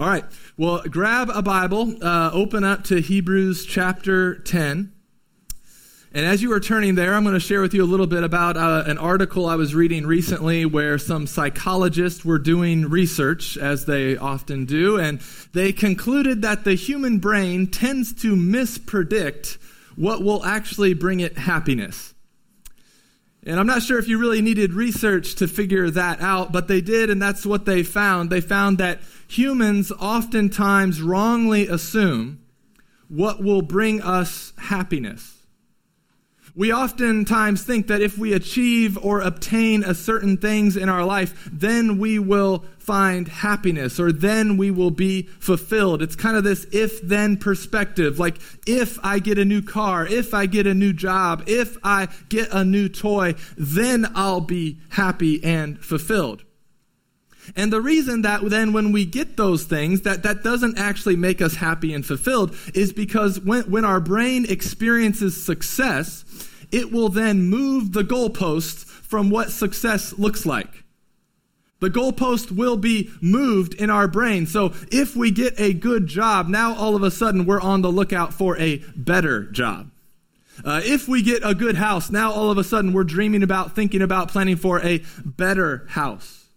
All right. Well, grab a Bible, uh, open up to Hebrews chapter 10. And as you are turning there, I'm going to share with you a little bit about uh, an article I was reading recently where some psychologists were doing research, as they often do, and they concluded that the human brain tends to mispredict what will actually bring it happiness. And I'm not sure if you really needed research to figure that out, but they did, and that's what they found. They found that humans oftentimes wrongly assume what will bring us happiness. We oftentimes think that if we achieve or obtain a certain things in our life, then we will find happiness or then we will be fulfilled. It's kind of this if then perspective. Like, if I get a new car, if I get a new job, if I get a new toy, then I'll be happy and fulfilled. And the reason that then when we get those things, that that doesn't actually make us happy and fulfilled is because when, when our brain experiences success, it will then move the goalposts from what success looks like. The goalpost will be moved in our brain. So if we get a good job, now all of a sudden we're on the lookout for a better job. Uh, if we get a good house, now all of a sudden we're dreaming about, thinking about, planning for a better house.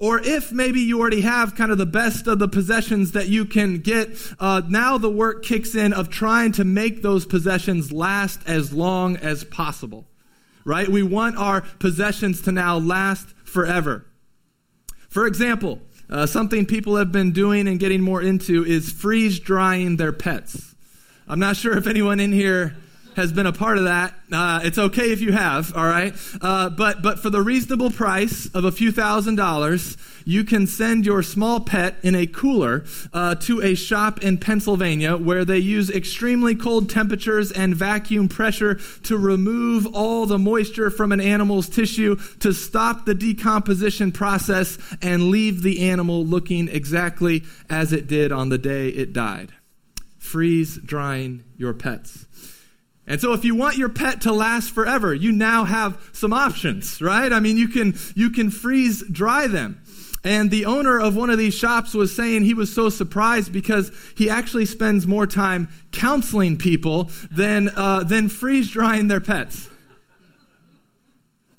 Or if maybe you already have kind of the best of the possessions that you can get, uh, now the work kicks in of trying to make those possessions last as long as possible. Right? We want our possessions to now last forever. For example, uh, something people have been doing and getting more into is freeze drying their pets. I'm not sure if anyone in here has been a part of that. Uh, it's okay if you have, all right? Uh, but, but for the reasonable price of a few thousand dollars, you can send your small pet in a cooler uh, to a shop in Pennsylvania where they use extremely cold temperatures and vacuum pressure to remove all the moisture from an animal's tissue to stop the decomposition process and leave the animal looking exactly as it did on the day it died. Freeze drying your pets. And so if you want your pet to last forever, you now have some options, right? I mean, you can, you can freeze dry them. And the owner of one of these shops was saying he was so surprised because he actually spends more time counseling people than, uh, than freeze drying their pets.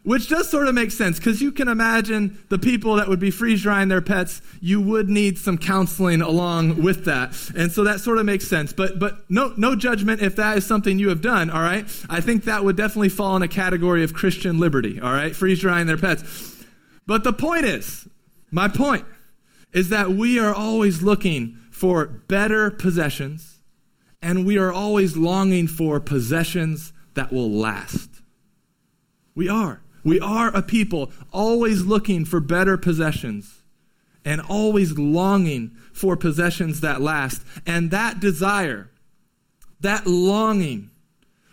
Which does sort of make sense because you can imagine the people that would be freeze drying their pets, you would need some counseling along with that. And so that sort of makes sense. But, but no, no judgment if that is something you have done, all right? I think that would definitely fall in a category of Christian liberty, all right? Freeze drying their pets. But the point is, my point is that we are always looking for better possessions and we are always longing for possessions that will last. We are. We are a people always looking for better possessions and always longing for possessions that last. And that desire, that longing,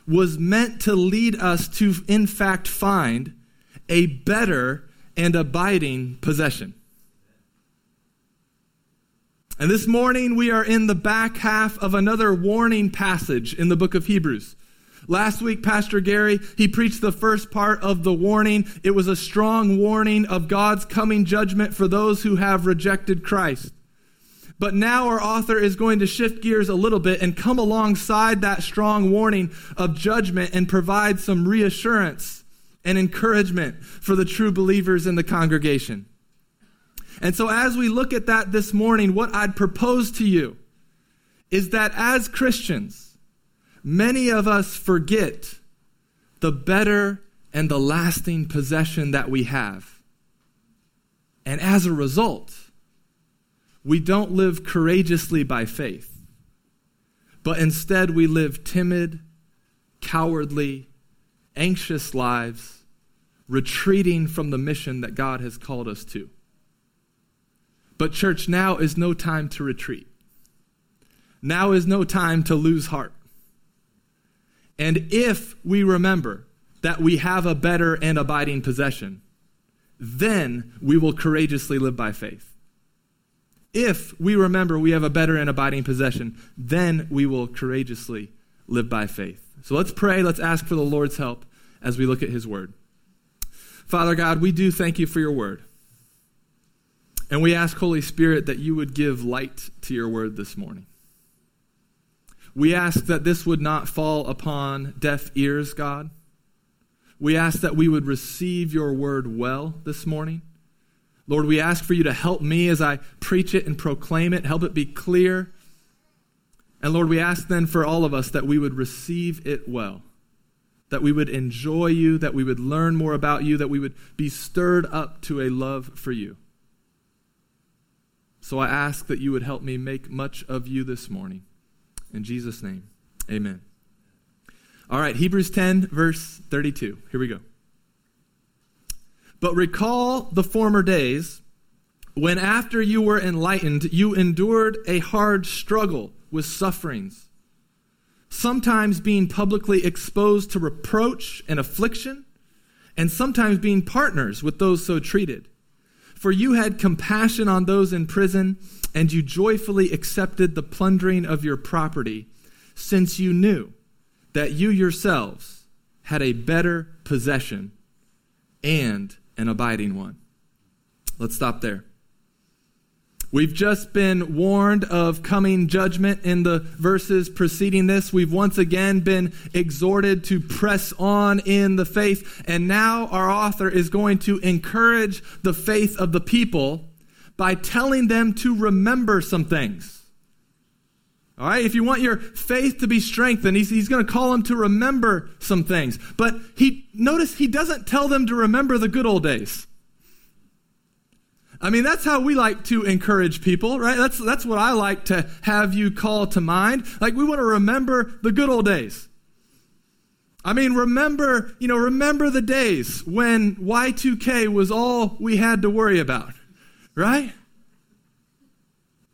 was meant to lead us to, in fact, find a better and abiding possession. And this morning we are in the back half of another warning passage in the book of Hebrews. Last week, Pastor Gary, he preached the first part of the warning. It was a strong warning of God's coming judgment for those who have rejected Christ. But now our author is going to shift gears a little bit and come alongside that strong warning of judgment and provide some reassurance and encouragement for the true believers in the congregation. And so, as we look at that this morning, what I'd propose to you is that as Christians, many of us forget the better and the lasting possession that we have. And as a result, we don't live courageously by faith, but instead we live timid, cowardly, anxious lives, retreating from the mission that God has called us to. But, church, now is no time to retreat. Now is no time to lose heart. And if we remember that we have a better and abiding possession, then we will courageously live by faith. If we remember we have a better and abiding possession, then we will courageously live by faith. So let's pray. Let's ask for the Lord's help as we look at his word. Father God, we do thank you for your word. And we ask, Holy Spirit, that you would give light to your word this morning. We ask that this would not fall upon deaf ears, God. We ask that we would receive your word well this morning. Lord, we ask for you to help me as I preach it and proclaim it, help it be clear. And Lord, we ask then for all of us that we would receive it well, that we would enjoy you, that we would learn more about you, that we would be stirred up to a love for you. So I ask that you would help me make much of you this morning. In Jesus' name, amen. All right, Hebrews 10, verse 32. Here we go. But recall the former days when, after you were enlightened, you endured a hard struggle with sufferings, sometimes being publicly exposed to reproach and affliction, and sometimes being partners with those so treated. For you had compassion on those in prison, and you joyfully accepted the plundering of your property, since you knew that you yourselves had a better possession and an abiding one. Let's stop there. We've just been warned of coming judgment in the verses preceding this. We've once again been exhorted to press on in the faith. And now our author is going to encourage the faith of the people by telling them to remember some things. All right, if you want your faith to be strengthened, he's, he's going to call them to remember some things. But he notice he doesn't tell them to remember the good old days. I mean, that's how we like to encourage people, right? That's, that's what I like to have you call to mind. Like, we want to remember the good old days. I mean, remember, you know, remember the days when Y2K was all we had to worry about, right?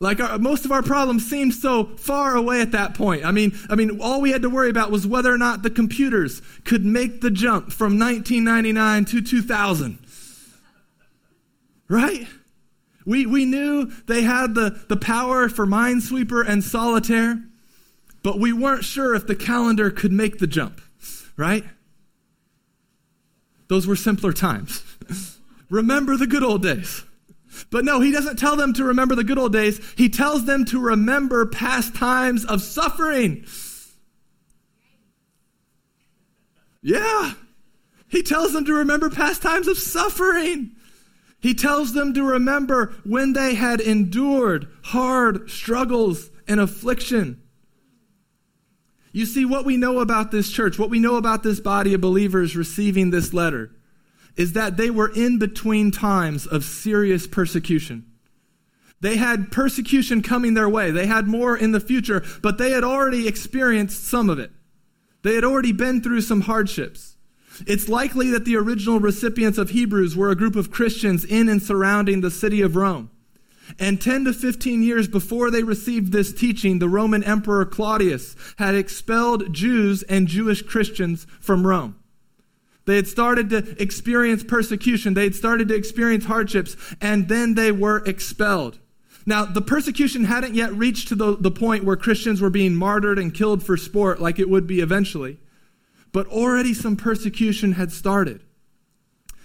Like our, most of our problems seemed so far away at that point. I mean, I mean, all we had to worry about was whether or not the computers could make the jump from 1999 to 2000. Right? We, we knew they had the, the power for Minesweeper and Solitaire, but we weren't sure if the calendar could make the jump. Right? Those were simpler times. Remember the good old days. But no, he doesn't tell them to remember the good old days. He tells them to remember past times of suffering. Yeah. He tells them to remember past times of suffering. He tells them to remember when they had endured hard struggles and affliction. You see, what we know about this church, what we know about this body of believers receiving this letter, is that they were in between times of serious persecution. They had persecution coming their way. They had more in the future, but they had already experienced some of it. They had already been through some hardships. It's likely that the original recipients of Hebrews were a group of Christians in and surrounding the city of Rome. And 10 to 15 years before they received this teaching, the Roman Emperor Claudius had expelled Jews and Jewish Christians from Rome. They had started to experience persecution. They had started to experience hardships, and then they were expelled. Now, the persecution hadn't yet reached to the, the point where Christians were being martyred and killed for sport like it would be eventually. But already some persecution had started.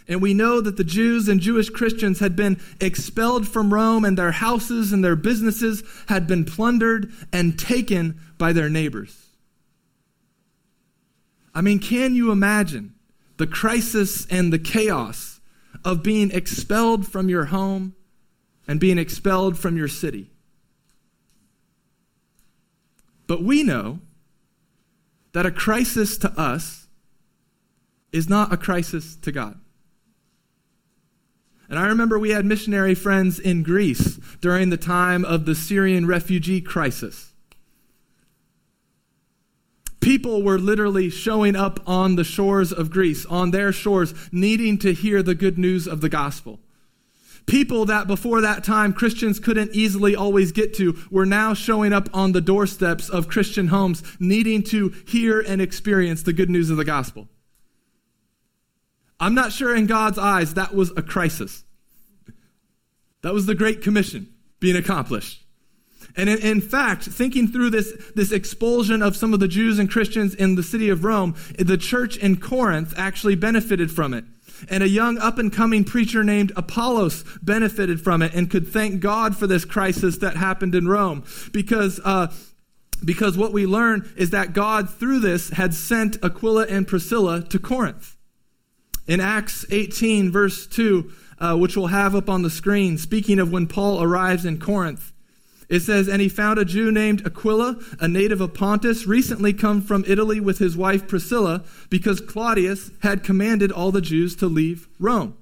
And we know that the Jews and Jewish Christians had been expelled from Rome, and their houses and their businesses had been plundered and taken by their neighbors. I mean, can you imagine the crisis and the chaos of being expelled from your home and being expelled from your city. But we know that a crisis to us is not a crisis to God. And I remember we had missionary friends in Greece during the time of the Syrian refugee crisis people were literally showing up on the shores of Greece, on their shores, needing to hear the good news of the gospel. People that before that time Christians couldn't easily always get to were now showing up on the doorsteps of Christian homes, needing to hear and experience the good news of the gospel. I'm not sure in God's eyes that was a crisis. That was the Great Commission being accomplished. And in, in, fact, thinking through this, this expulsion of some of the Jews and Christians in the city of Rome, the church in Corinth actually benefited from it. And a young up and coming preacher named Apollos benefited from it and could thank God for this crisis that happened in Rome because, uh, because what we learn is that God, through this, had sent Aquila and Priscilla to Corinth. In Acts 18, verse 2, uh, which we'll have up on the screen, speaking of when Paul arrives in Corinth, it says, And he found a Jew named Aquila, a native of Pontus, recently come from Italy with his wife Priscilla, because Claudius had commanded all the Jews to leave Rome.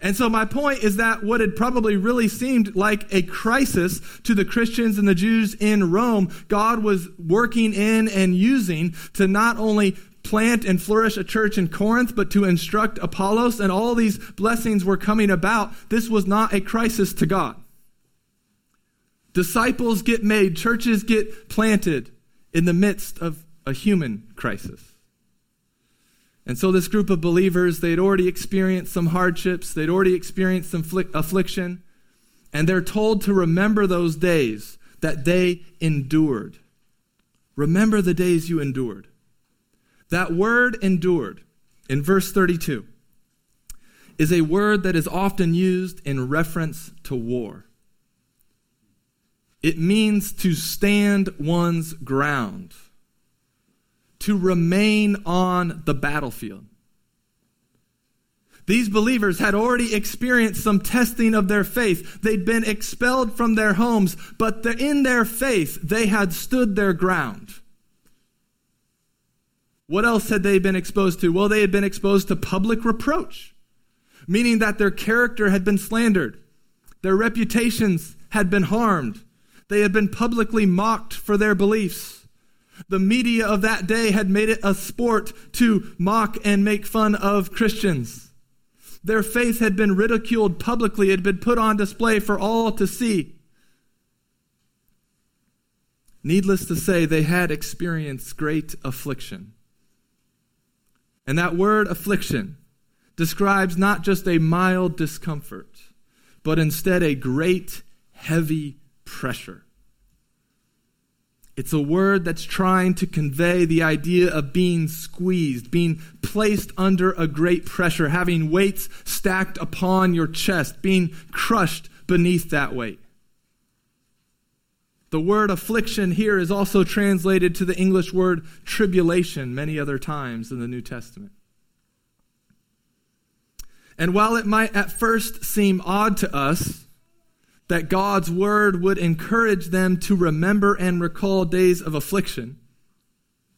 And so my point is that what had probably really seemed like a crisis to the Christians and the Jews in Rome, God was working in and using to not only plant and flourish a church in Corinth, but to instruct Apollos, and all these blessings were coming about. This was not a crisis to God. Disciples get made, churches get planted in the midst of a human crisis. And so, this group of believers, they'd already experienced some hardships, they'd already experienced some affliction, and they're told to remember those days that they endured. Remember the days you endured. That word endured in verse 32 is a word that is often used in reference to war. It means to stand one's ground, to remain on the battlefield. These believers had already experienced some testing of their faith. They'd been expelled from their homes, but in their faith, they had stood their ground. What else had they been exposed to? Well, they had been exposed to public reproach, meaning that their character had been slandered, their reputations had been harmed, they had been publicly mocked for their beliefs. The media of that day had made it a sport to mock and make fun of Christians. Their faith had been ridiculed publicly, it had been put on display for all to see. Needless to say, they had experienced great affliction. And that word affliction describes not just a mild discomfort, but instead a great, heavy pressure. It's a word that's trying to convey the idea of being squeezed, being placed under a great pressure, having weights stacked upon your chest, being crushed beneath that weight. The word affliction here is also translated to the English word tribulation many other times in the New Testament. And while it might at first seem odd to us that God's word would encourage them to remember and recall days of affliction,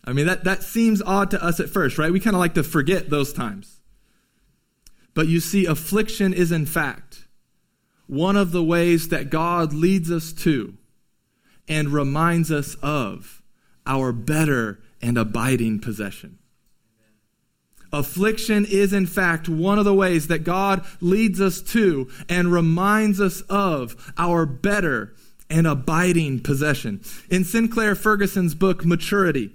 I mean, that, that seems odd to us at first, right? We kind of like to forget those times. But you see, affliction is in fact one of the ways that God leads us to and reminds us of our better and abiding possession. Affliction is, in fact, one of the ways that God leads us to and reminds us of our better and abiding possession. In Sinclair Ferguson's book, Maturity,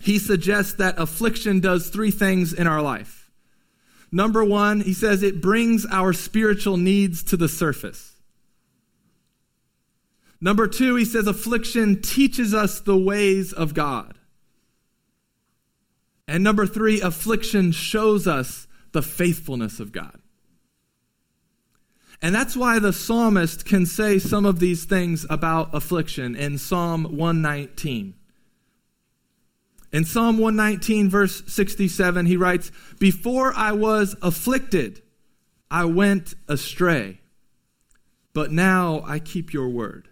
he suggests that affliction does three things in our life. Number one, he says it brings our spiritual needs to the surface. Number two, he says affliction teaches us the ways of God. And number three, affliction shows us the faithfulness of God. And that's why the psalmist can say some of these things about affliction in Psalm 119. In Psalm 119, verse 67, he writes, Before I was afflicted, I went astray, but now I keep your word.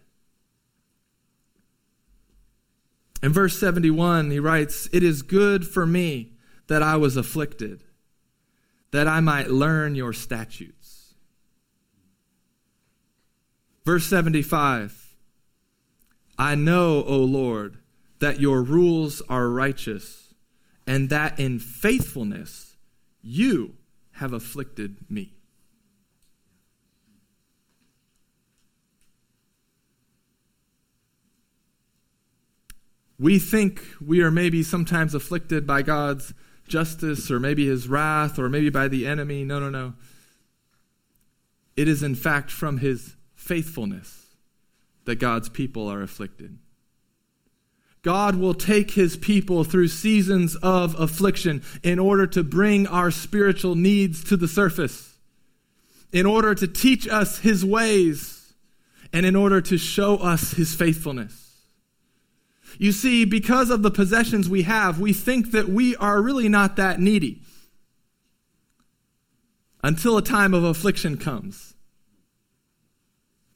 In verse 71, he writes, It is good for me that I was afflicted, that I might learn your statutes. Verse 75, I know, O Lord, that your rules are righteous, and that in faithfulness you have afflicted me. We think we are maybe sometimes afflicted by God's justice or maybe his wrath or maybe by the enemy. No, no, no. It is in fact from his faithfulness that God's people are afflicted. God will take his people through seasons of affliction in order to bring our spiritual needs to the surface, in order to teach us his ways, and in order to show us his faithfulness. You see, because of the possessions we have, we think that we are really not that needy until a time of affliction comes.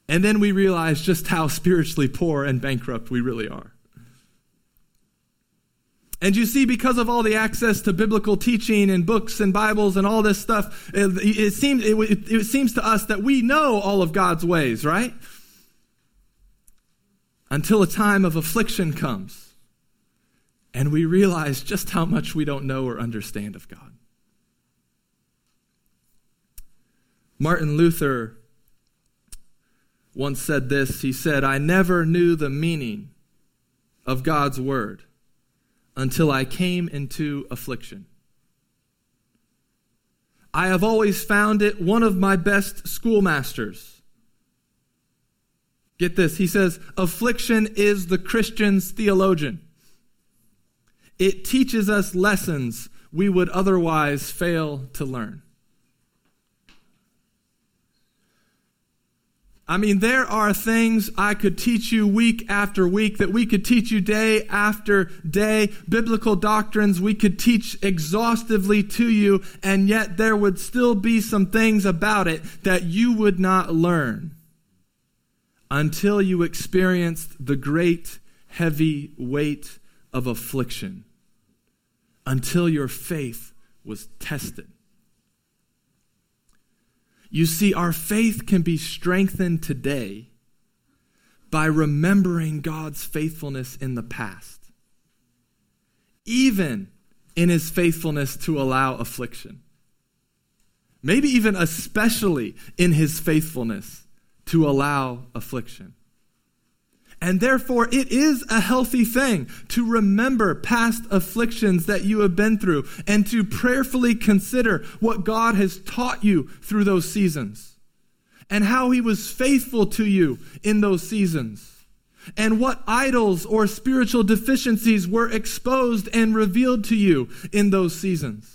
And then we realize just how spiritually poor and bankrupt we really are. And you see, because of all the access to biblical teaching and books and Bibles and all this stuff, it, it seems, it, it seems to us that we know all of God's ways, right? Until a time of affliction comes and we realize just how much we don't know or understand of God. Martin Luther once said this. He said, I never knew the meaning of God's word until I came into affliction. I have always found it one of my best schoolmasters. Get this, he says, affliction is the Christian's theologian. It teaches us lessons we would otherwise fail to learn. I mean, there are things I could teach you week after week that we could teach you day after day, biblical doctrines we could teach exhaustively to you, and yet there would still be some things about it that you would not learn until you experienced the great, heavy weight of affliction, until your faith was tested. You see, our faith can be strengthened today by remembering God's faithfulness in the past, even in his faithfulness to allow affliction. Maybe even especially in his faithfulness to allow affliction. And therefore, it is a healthy thing to remember past afflictions that you have been through and to prayerfully consider what God has taught you through those seasons and how He was faithful to you in those seasons and what idols or spiritual deficiencies were exposed and revealed to you in those seasons.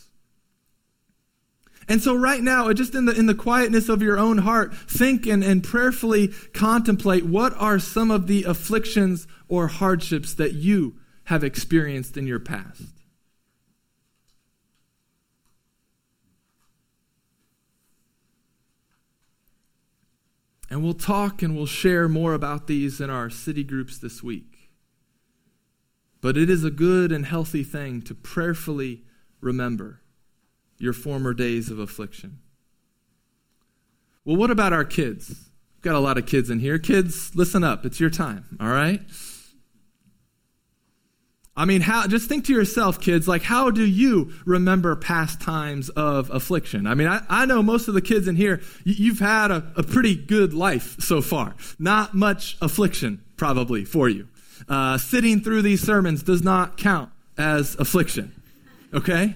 And so right now, uh, just in the, in the quietness of your own heart, think and, and prayerfully contemplate what are some of the afflictions or hardships that you have experienced in your past. And we'll talk and we'll share more about these in our city groups this week. But it is a good and healthy thing to prayerfully remember your former days of affliction. Well, what about our kids? We've got a lot of kids in here. Kids, listen up. It's your time, all right? I mean, how, just think to yourself, kids, like, how do you remember past times of affliction? I mean, I, I know most of the kids in here, you've had a, a pretty good life so far. Not much affliction, probably, for you. Uh, sitting through these sermons does not count as affliction, okay?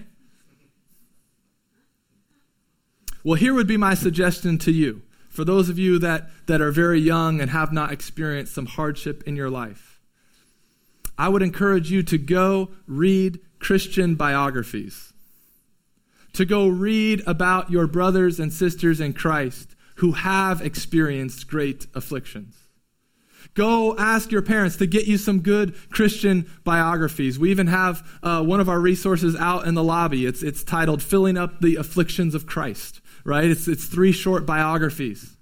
Well, here would be my suggestion to you for those of you that, that are very young and have not experienced some hardship in your life. I would encourage you to go read Christian biographies, to go read about your brothers and sisters in Christ who have experienced great afflictions. Go ask your parents to get you some good Christian biographies. We even have uh, one of our resources out in the lobby. It's, it's titled Filling Up the Afflictions of Christ right? It's, it's three short biographies.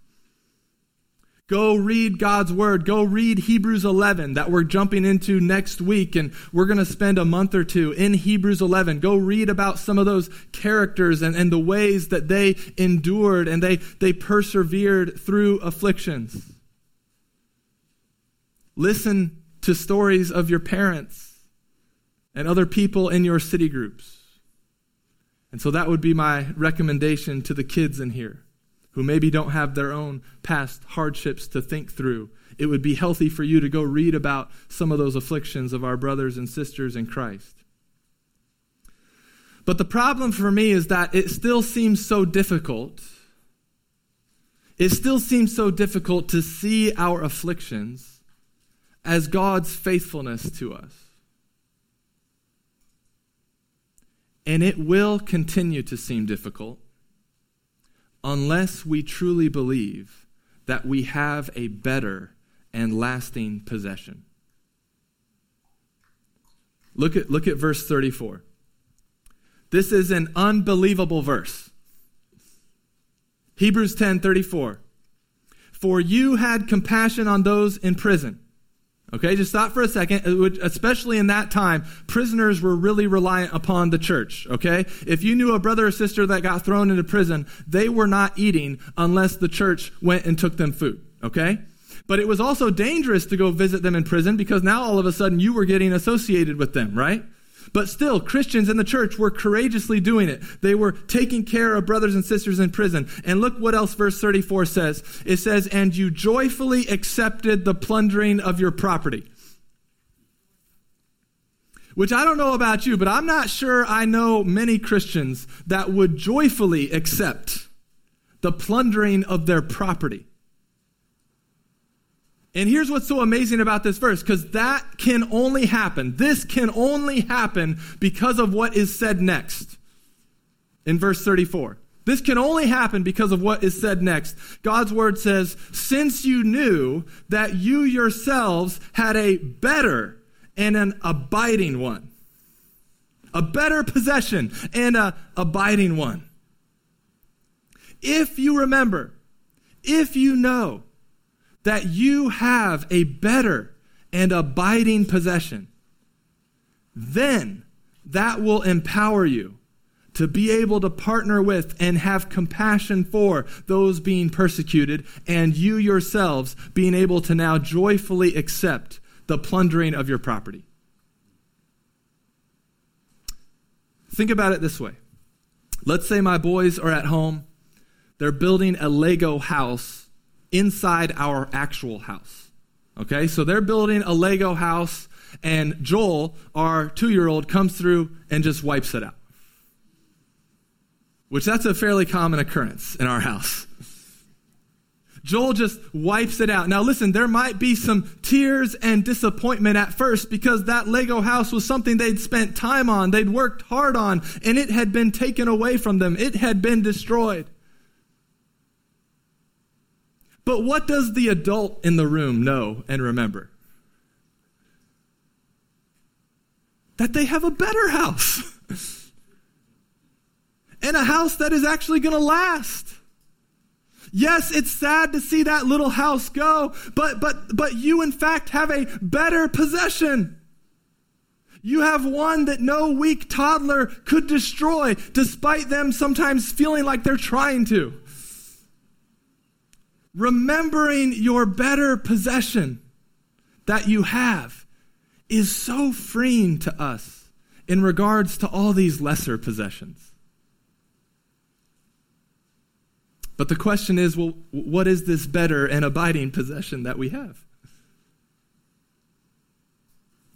Go read God's Word. Go read Hebrews 11 that we're jumping into next week, and we're going to spend a month or two in Hebrews 11. Go read about some of those characters and, and the ways that they endured and they, they persevered through afflictions. Listen to stories of your parents and other people in your city groups. And so that would be my recommendation to the kids in here who maybe don't have their own past hardships to think through. It would be healthy for you to go read about some of those afflictions of our brothers and sisters in Christ. But the problem for me is that it still seems so difficult. It still seems so difficult to see our afflictions as God's faithfulness to us. And it will continue to seem difficult unless we truly believe that we have a better and lasting possession. Look at, look at verse 34. This is an unbelievable verse. Hebrews 10 34. For you had compassion on those in prison. Okay, just stop for a second. Especially in that time, prisoners were really reliant upon the church. Okay, if you knew a brother or sister that got thrown into prison, they were not eating unless the church went and took them food. Okay, but it was also dangerous to go visit them in prison because now all of a sudden you were getting associated with them, right? But still, Christians in the church were courageously doing it. They were taking care of brothers and sisters in prison. And look what else verse 34 says. It says, And you joyfully accepted the plundering of your property. Which I don't know about you, but I'm not sure I know many Christians that would joyfully accept the plundering of their property. And here's what's so amazing about this verse because that can only happen. This can only happen because of what is said next in verse 34. This can only happen because of what is said next. God's word says, Since you knew that you yourselves had a better and an abiding one, a better possession and a abiding one. If you remember, if you know, that you have a better and abiding possession, then that will empower you to be able to partner with and have compassion for those being persecuted, and you yourselves being able to now joyfully accept the plundering of your property. Think about it this way. Let's say my boys are at home, they're building a Lego house inside our actual house. Okay, so they're building a Lego house, and Joel, our two year old, comes through and just wipes it out. Which that's a fairly common occurrence in our house. Joel just wipes it out. Now, listen, there might be some tears and disappointment at first because that Lego house was something they'd spent time on, they'd worked hard on, and it had been taken away from them. It had been destroyed. But what does the adult in the room know and remember? That they have a better house. and a house that is actually going to last. Yes, it's sad to see that little house go, but but but you in fact have a better possession. You have one that no weak toddler could destroy, despite them sometimes feeling like they're trying to remembering your better possession that you have is so freeing to us in regards to all these lesser possessions. But the question is well, what is this better and abiding possession that we have?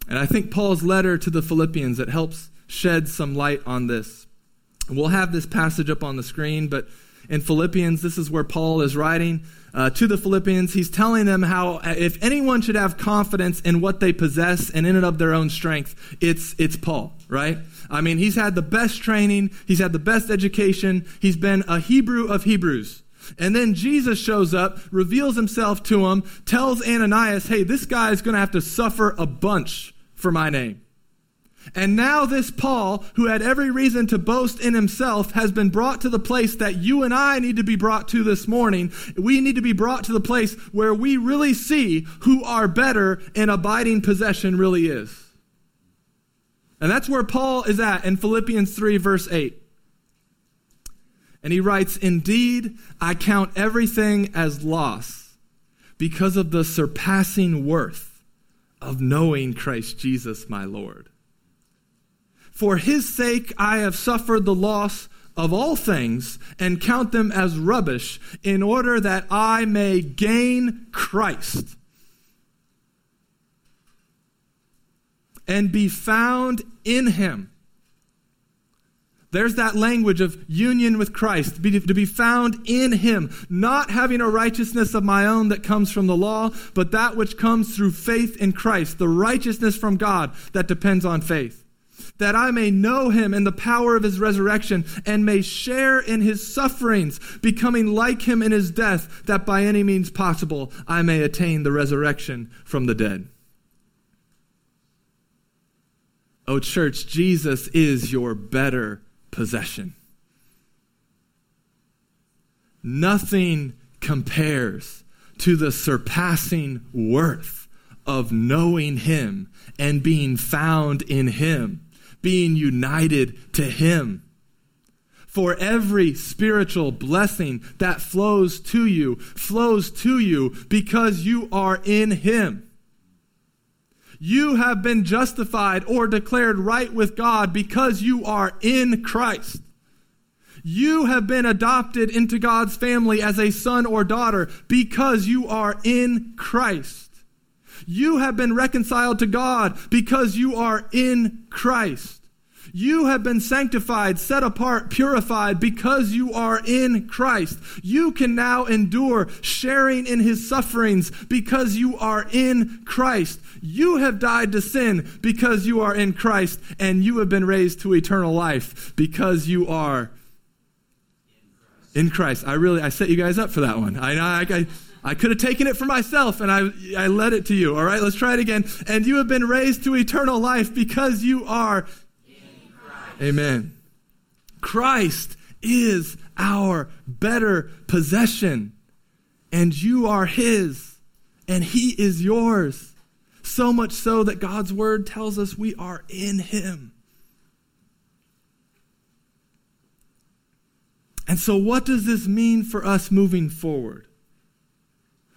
And I think Paul's letter to the Philippians it helps shed some light on this. We'll have this passage up on the screen, but in Philippians, this is where Paul is writing uh, to the Philippians. He's telling them how uh, if anyone should have confidence in what they possess and in and of their own strength, it's, it's Paul, right? I mean, he's had the best training, he's had the best education, he's been a Hebrew of Hebrews. And then Jesus shows up, reveals himself to him, tells Ananias, hey, this guy is going to have to suffer a bunch for my name. And now, this Paul, who had every reason to boast in himself, has been brought to the place that you and I need to be brought to this morning. We need to be brought to the place where we really see who our better and abiding possession really is. And that's where Paul is at in Philippians 3, verse 8. And he writes, Indeed, I count everything as loss because of the surpassing worth of knowing Christ Jesus my Lord for his sake I have suffered the loss of all things and count them as rubbish in order that I may gain Christ and be found in him There's that language of union with Christ, to be, found in Him, not having a righteousness of my own that comes from the law, but that which comes through faith in Christ, the righteousness from God that depends on faith. That I may know Him in the power of His resurrection and may share in His sufferings, becoming like Him in His death, that by any means possible I may attain the resurrection from the dead. Oh, church, Jesus is your better possession. Nothing compares to the surpassing worth of knowing Him and being found in Him, being united to Him. For every spiritual blessing that flows to you, flows to you because you are in Him. You have been justified or declared right with God because you are in Christ. You have been adopted into God's family as a son or daughter because you are in Christ. You have been reconciled to God because you are in Christ. You have been sanctified, set apart, purified because you are in Christ. You can now endure sharing in his sufferings because you are in Christ. You have died to sin because you are in Christ, and you have been raised to eternal life because you are in Christ. I really, I set you guys up for that one. I, I, I, I could have taken it for myself and I, I led it to you. All right, let's try it again. And you have been raised to eternal life because you are Amen. Christ is our better possession, and you are His, and He is yours. So much so that God's Word tells us we are in Him. And so, what does this mean for us moving forward?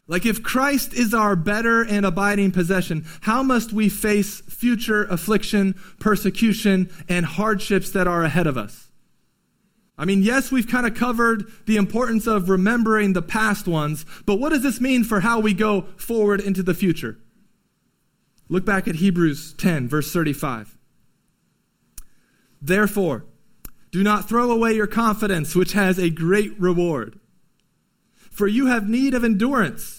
Like, if Christ is our better and abiding possession, how must we face future affliction, persecution, and hardships that are ahead of us? I mean, yes, we've kind of covered the importance of remembering the past ones, but what does this mean for how we go forward into the future? Look back at Hebrews 10, verse 35. Therefore, do not throw away your confidence, which has a great reward. For you have need of endurance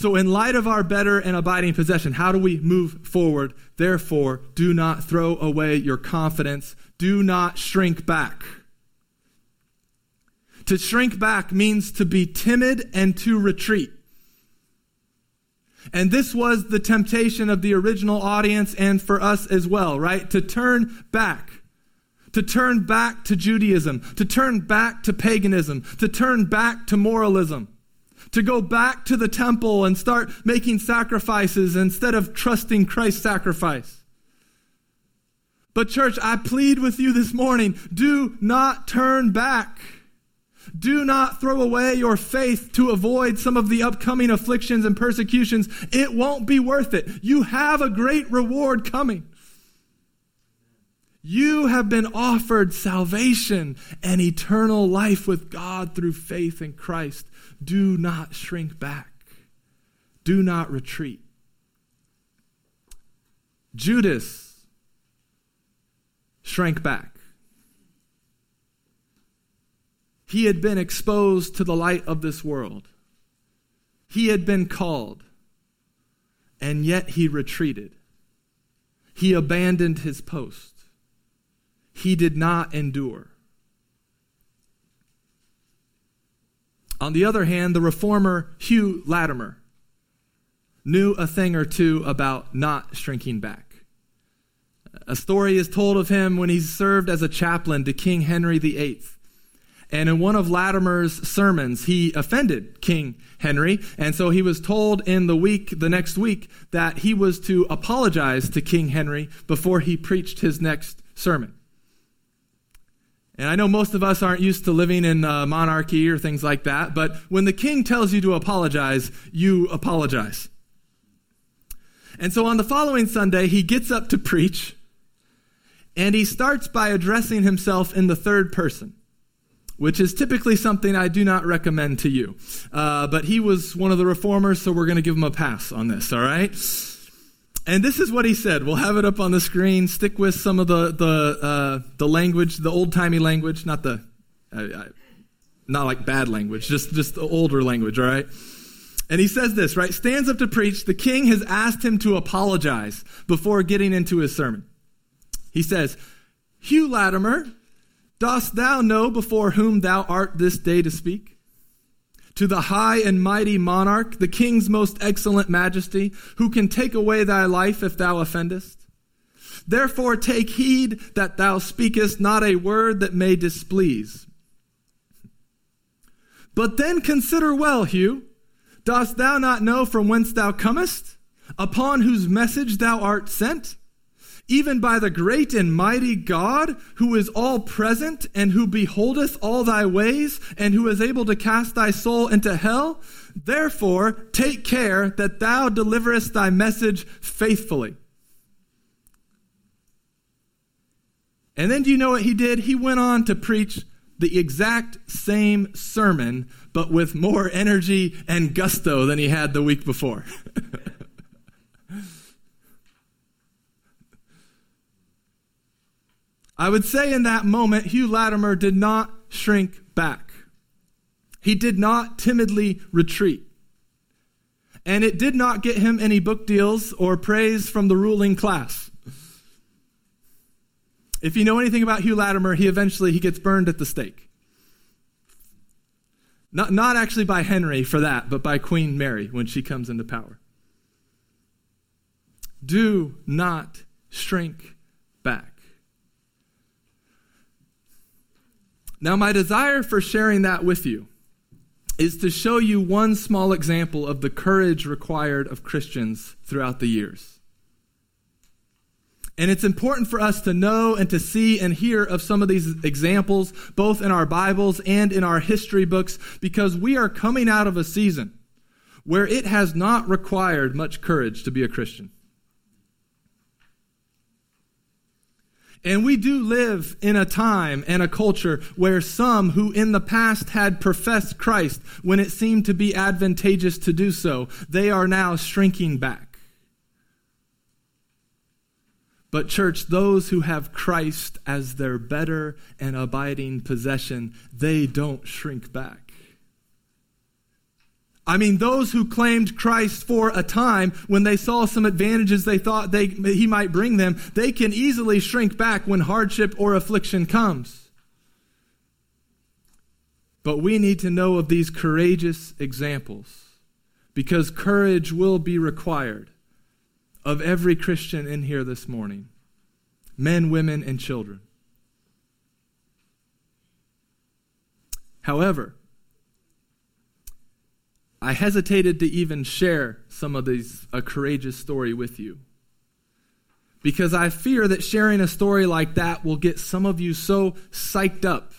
So, in light of our better and abiding possession, how do we move forward? Therefore, do not throw away your confidence. Do not shrink back. To shrink back means to be timid and to retreat. And this was the temptation of the original audience and for us as well, right? To turn back. To turn back to Judaism. To turn back to paganism. To turn back to moralism to go back to the temple and start making sacrifices instead of trusting Christ's sacrifice. But, church, I plead with you this morning do not turn back. Do not throw away your faith to avoid some of the upcoming afflictions and persecutions. It won't be worth it. You have a great reward coming. You have been offered salvation and eternal life with God through faith in Christ. Do not shrink back. Do not retreat. Judas shrank back. He had been exposed to the light of this world. He had been called, and yet he retreated. He abandoned his post. He did not endure. On the other hand, the reformer Hugh Latimer knew a thing or two about not shrinking back. A story is told of him when he served as a chaplain to King Henry VIII. And in one of Latimer's sermons, he offended King Henry. And so he was told in the week, the next week, that he was to apologize to King Henry before he preached his next sermon. And I know most of us aren't used to living in uh, monarchy or things like that, but when the king tells you to apologize, you apologize. And so on the following Sunday, he gets up to preach, and he starts by addressing himself in the third person which is typically something I do not recommend to you. Uh, but he was one of the reformers, so we're going to give him a pass on this, all right? And this is what he said. We'll have it up on the screen. Stick with some of the the uh, the language, the old timey language, not the uh, not like bad language, just just the older language. All right. And he says this right. Stands up to preach. The king has asked him to apologize before getting into his sermon. He says, "Hugh Latimer, dost thou know before whom thou art this day to speak?" To the high and mighty monarch, the king's most excellent majesty, who can take away thy life if thou offendest. Therefore take heed that thou speakest not a word that may displease. But then consider well, Hugh, dost thou not know from whence thou comest, upon whose message thou art sent? Even by the great and mighty God, who is all present and who beholdeth all thy ways and who is able to cast thy soul into hell. Therefore, take care that thou deliverest thy message faithfully. And then do you know what he did? He went on to preach the exact same sermon, but with more energy and gusto than he had the week before. I would say in that moment, Hugh Latimer did not shrink back. He did not timidly retreat. And it did not get him any book deals or praise from the ruling class. If you know anything about Hugh Latimer, he eventually he gets burned at the stake. Not, not actually by Henry for that, but by Queen Mary when she comes into power. Do not shrink back. Now, my desire for sharing that with you is to show you one small example of the courage required of Christians throughout the years. And it's important for us to know and to see and hear of some of these examples, both in our Bibles and in our history books, because we are coming out of a season where it has not required much courage to be a Christian. And we do live in a time and a culture where some who in the past had professed Christ when it seemed to be advantageous to do so, they are now shrinking back. But, church, those who have Christ as their better and abiding possession, they don't shrink back. I mean, those who claimed Christ for a time, when they saw some advantages they thought they, he might bring them, they can easily shrink back when hardship or affliction comes. But we need to know of these courageous examples because courage will be required of every Christian in here this morning men, women, and children. However, I hesitated to even share some of these a courageous story with you. Because I fear that sharing a story like that will get some of you so psyched up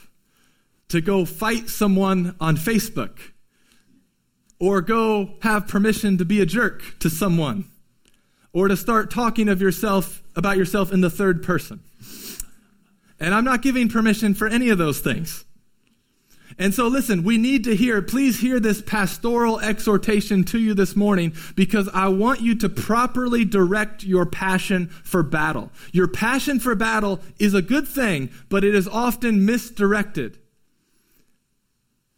to go fight someone on Facebook or go have permission to be a jerk to someone or to start talking of yourself about yourself in the third person. And I'm not giving permission for any of those things. And so, listen, we need to hear, please hear this pastoral exhortation to you this morning because I want you to properly direct your passion for battle. Your passion for battle is a good thing, but it is often misdirected.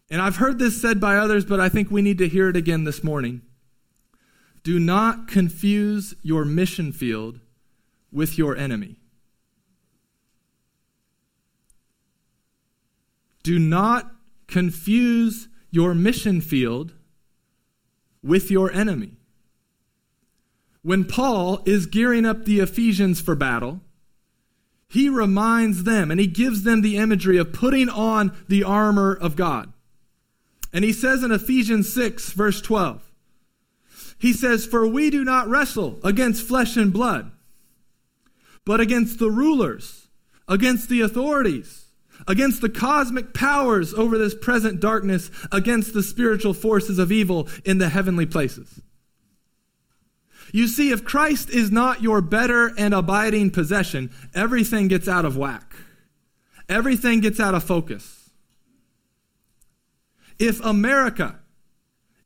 And I've heard this said by others, but I think we need to hear it again this morning. Do not confuse your mission field with your enemy. Do not confuse your mission field with your enemy. When Paul is gearing up the Ephesians for battle, he reminds them and he gives them the imagery of putting on the armor of God. And he says in Ephesians 6, verse 12, he says, For we do not wrestle against flesh and blood, but against the rulers, against the authorities against the cosmic powers over this present darkness, against the spiritual forces of evil in the heavenly places. You see, if Christ is not your better and abiding possession, everything gets out of whack. Everything gets out of focus. If America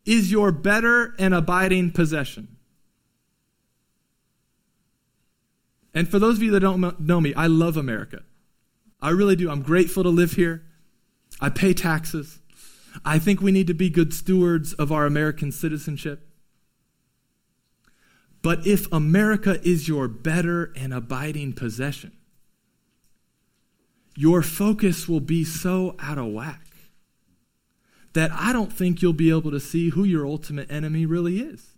is your better and abiding possession, and for those of you that don't know me, I love America. I really do. I'm grateful to live here. I pay taxes. I think we need to be good stewards of our American citizenship. But if America is your better and abiding possession, your focus will be so out of whack that I don't think you'll be able to see who your ultimate enemy really is.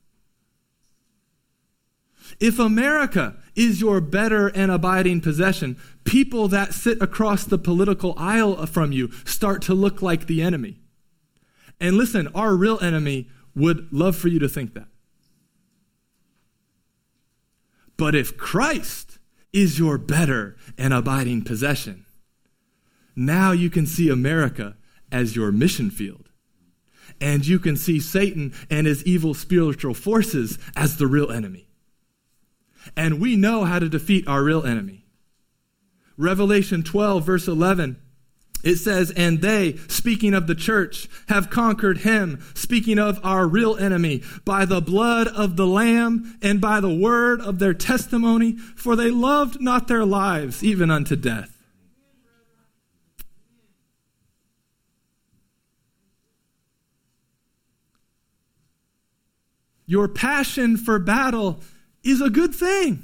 If America is your better and abiding possession, people that sit across the political aisle from you start to look like the enemy. And listen, our real enemy would love for you to think that. But if Christ is your better and abiding possession, now you can see America as your mission field. And you can see Satan and his evil spiritual forces as the real enemy and we know how to defeat our real enemy. Revelation 12, verse 11, it says, And they, speaking of the church, have conquered him, speaking of our real enemy, by the blood of the Lamb and by the word of their testimony, for they loved not their lives even unto death. Your passion for battle is a good thing.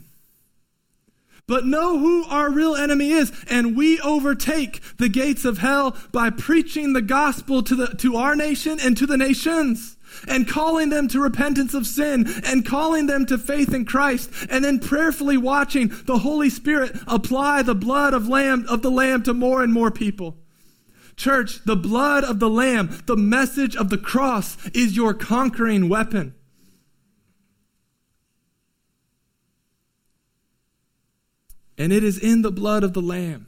But know who our real enemy is, and we overtake the gates of hell by preaching the gospel to, the, to our nation and to the nations, and calling them to repentance of sin, and calling them to faith in Christ, and then prayerfully watching the Holy Spirit apply the blood of lamb of the Lamb to more and more people. Church, the blood of the Lamb, the message of the cross, is your conquering weapon. And it is in the blood of the Lamb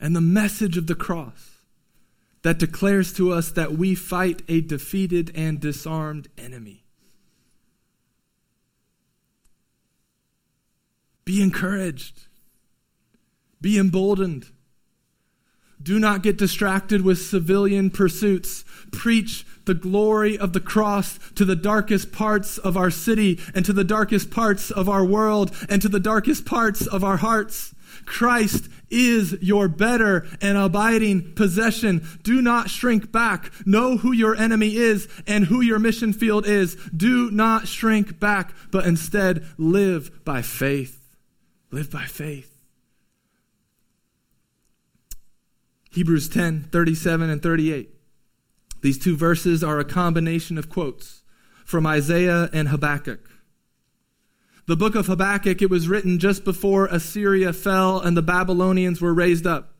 and the message of the cross that declares to us that we fight a defeated and disarmed enemy. Be encouraged. Be emboldened. Do not get distracted with civilian pursuits. Preach the glory of the cross to the darkest parts of our city and to the darkest parts of our world and to the darkest parts of our hearts. Christ is your better and abiding possession. Do not shrink back. Know who your enemy is and who your mission field is. Do not shrink back, but instead live by faith. Live by faith. Hebrews 10 37 and 38. These two verses are a combination of quotes from Isaiah and Habakkuk. The book of Habakkuk, it was written just before Assyria fell and the Babylonians were raised up.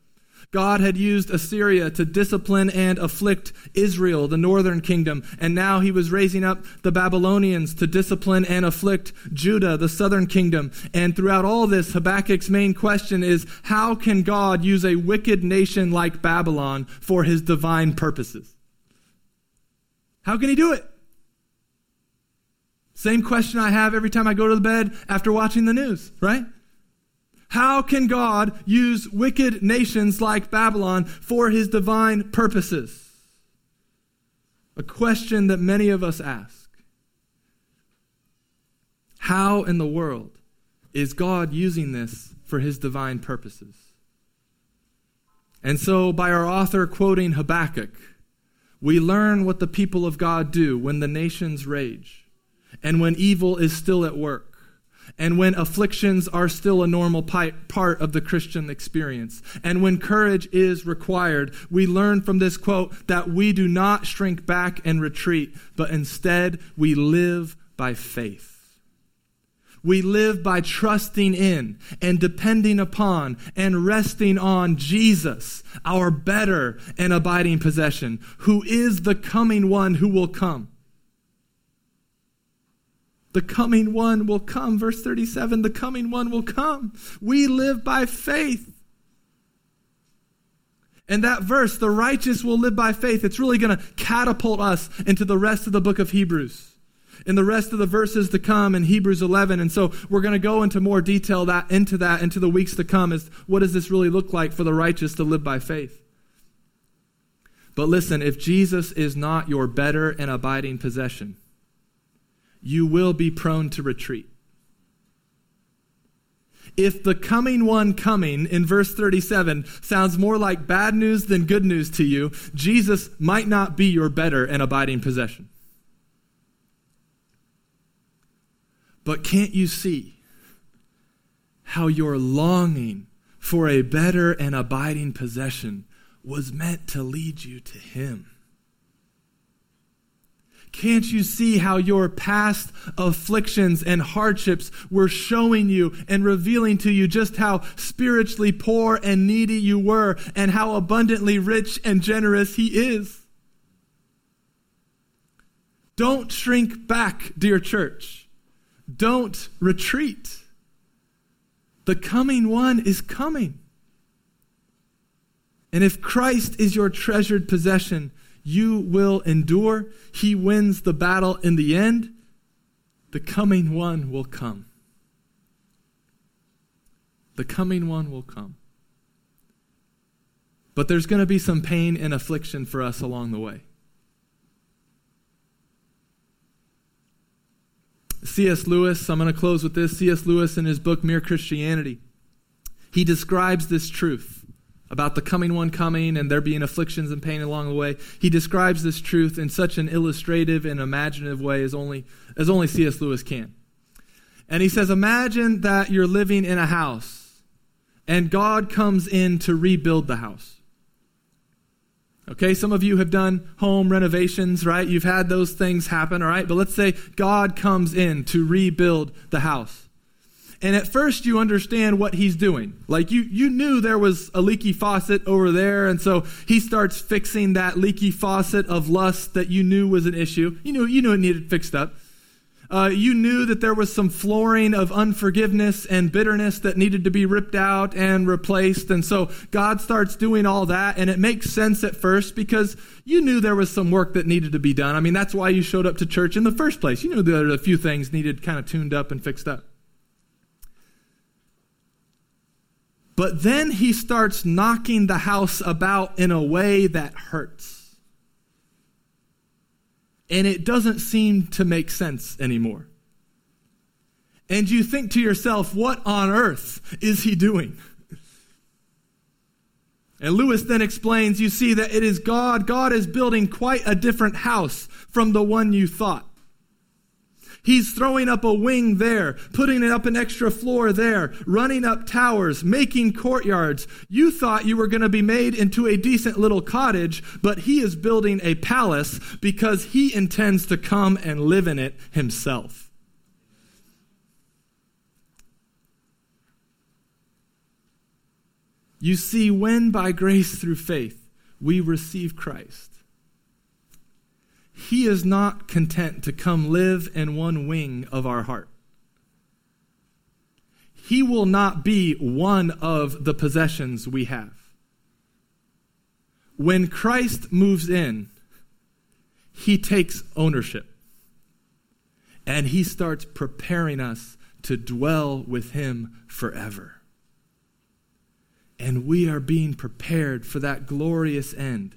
God had used Assyria to discipline and afflict Israel, the northern kingdom, and now he was raising up the Babylonians to discipline and afflict Judah, the southern kingdom. And throughout all this, Habakkuk's main question is how can God use a wicked nation like Babylon for his divine purposes? How can he do it? Same question I have every time I go to the bed after watching the news, right? How can God use wicked nations like Babylon for his divine purposes? A question that many of us ask. How in the world is God using this for his divine purposes? And so, by our author quoting Habakkuk, we learn what the people of God do when the nations rage and when evil is still at work and when afflictions are still a normal part of the Christian experience, and when courage is required, we learn from this quote that we do not shrink back and retreat, but instead we live by faith. We live by trusting in and depending upon and resting on Jesus, our better and abiding possession, who is the coming one who will come. The coming one will come. Verse 37 the coming one will come. We live by faith. And that verse, the righteous will live by faith, it's really going to catapult us into the rest of the book of Hebrews in the rest of the verses to come in Hebrews 11. And so we're going to go into more detail that into that into the weeks to come is what does this really look like for the righteous to live by faith? But listen, if Jesus is not your better and abiding possession, you will be prone to retreat. If the coming one coming in verse 37 sounds more like bad news than good news to you, Jesus might not be your better and abiding possession. But can't you see how your longing for a better and abiding possession was meant to lead you to Him? Can't you see how your past afflictions and hardships were showing you and revealing to you just how spiritually poor and needy you were and how abundantly rich and generous He is? Don't shrink back, dear church. Don't retreat. The coming one is coming. And if Christ is your treasured possession, you will endure. He wins the battle in the end. The coming one will come. The coming one will come. But there's going to be some pain and affliction for us along the way. C.S. Lewis, I'm going to close with this. C.S. Lewis, in his book Mere Christianity, he describes this truth about the coming one coming and there being afflictions and pain along the way. He describes this truth in such an illustrative and imaginative way as only, as only C.S. Lewis can. And he says, Imagine that you're living in a house and God comes in to rebuild the house. Okay, some of you have done home renovations, right? You've had those things happen, all right? But let's say God comes in to rebuild the house. And at first you understand what he's doing. Like you, you knew there was a leaky faucet over there, and so he starts fixing that leaky faucet of lust that you knew was an issue. You knew, you knew it needed fixed up. Uh, you knew that there was some flooring of unforgiveness and bitterness that needed to be ripped out and replaced. And so God starts doing all that. And it makes sense at first because you knew there was some work that needed to be done. I mean, that's why you showed up to church in the first place. You knew there were a few things needed kind of tuned up and fixed up. But then he starts knocking the house about in a way that hurts and it doesn't seem to make sense anymore. And you think to yourself, what on earth is he doing? And Lewis then explains, you see that it is God. God is building quite a different house from the one you thought. He's throwing up a wing there, putting up an extra floor there, running up towers, making courtyards. You thought you were going to be made into a decent little cottage, but he is building a palace because he intends to come and live in it himself. You see, when by grace through faith we receive Christ, he is not content to come live in one wing of our heart. He will not be one of the possessions we have. When Christ moves in, he takes ownership and he starts preparing us to dwell with him forever. And we are being prepared for that glorious end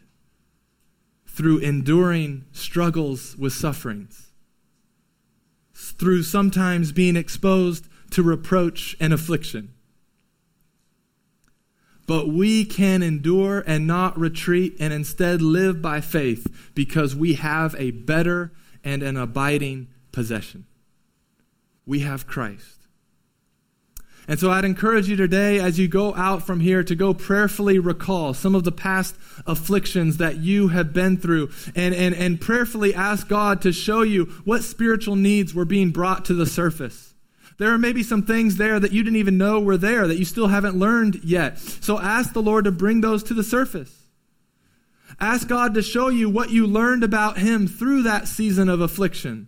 through enduring struggles with sufferings, through sometimes being exposed to reproach and affliction. But we can endure and not retreat and instead live by faith because we have a better and an abiding possession. We have Christ. And so I'd encourage you today, as you go out from here, to go prayerfully recall some of the past afflictions that you have been through and, and, and prayerfully ask God to show you what spiritual needs were being brought to the surface. There are maybe some things there that you didn't even know were there that you still haven't learned yet. So ask the Lord to bring those to the surface. Ask God to show you what you learned about Him through that season of affliction.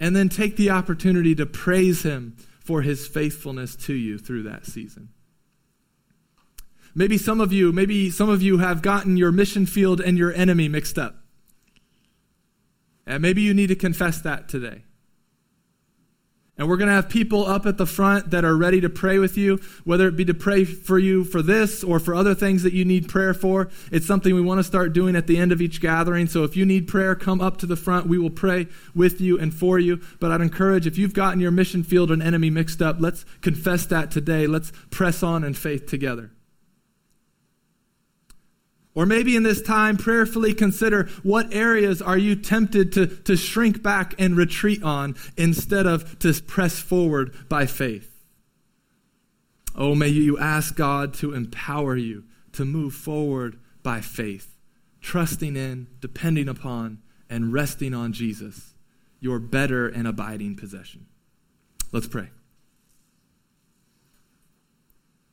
And then take the opportunity to praise Him for his faithfulness to you through that season. Maybe some of you, maybe some of you have gotten your mission field and your enemy mixed up. And maybe you need to confess that today. And we're going to have people up at the front that are ready to pray with you, whether it be to pray for you for this or for other things that you need prayer for. It's something we want to start doing at the end of each gathering. So if you need prayer, come up to the front. We will pray with you and for you. But I'd encourage if you've gotten your mission field and enemy mixed up, let's confess that today. Let's press on in faith together. Or maybe in this time, prayerfully consider what areas are you tempted to, to shrink back and retreat on instead of to press forward by faith. Oh, may you ask God to empower you to move forward by faith, trusting in, depending upon, and resting on Jesus, your better and abiding possession. Let's pray.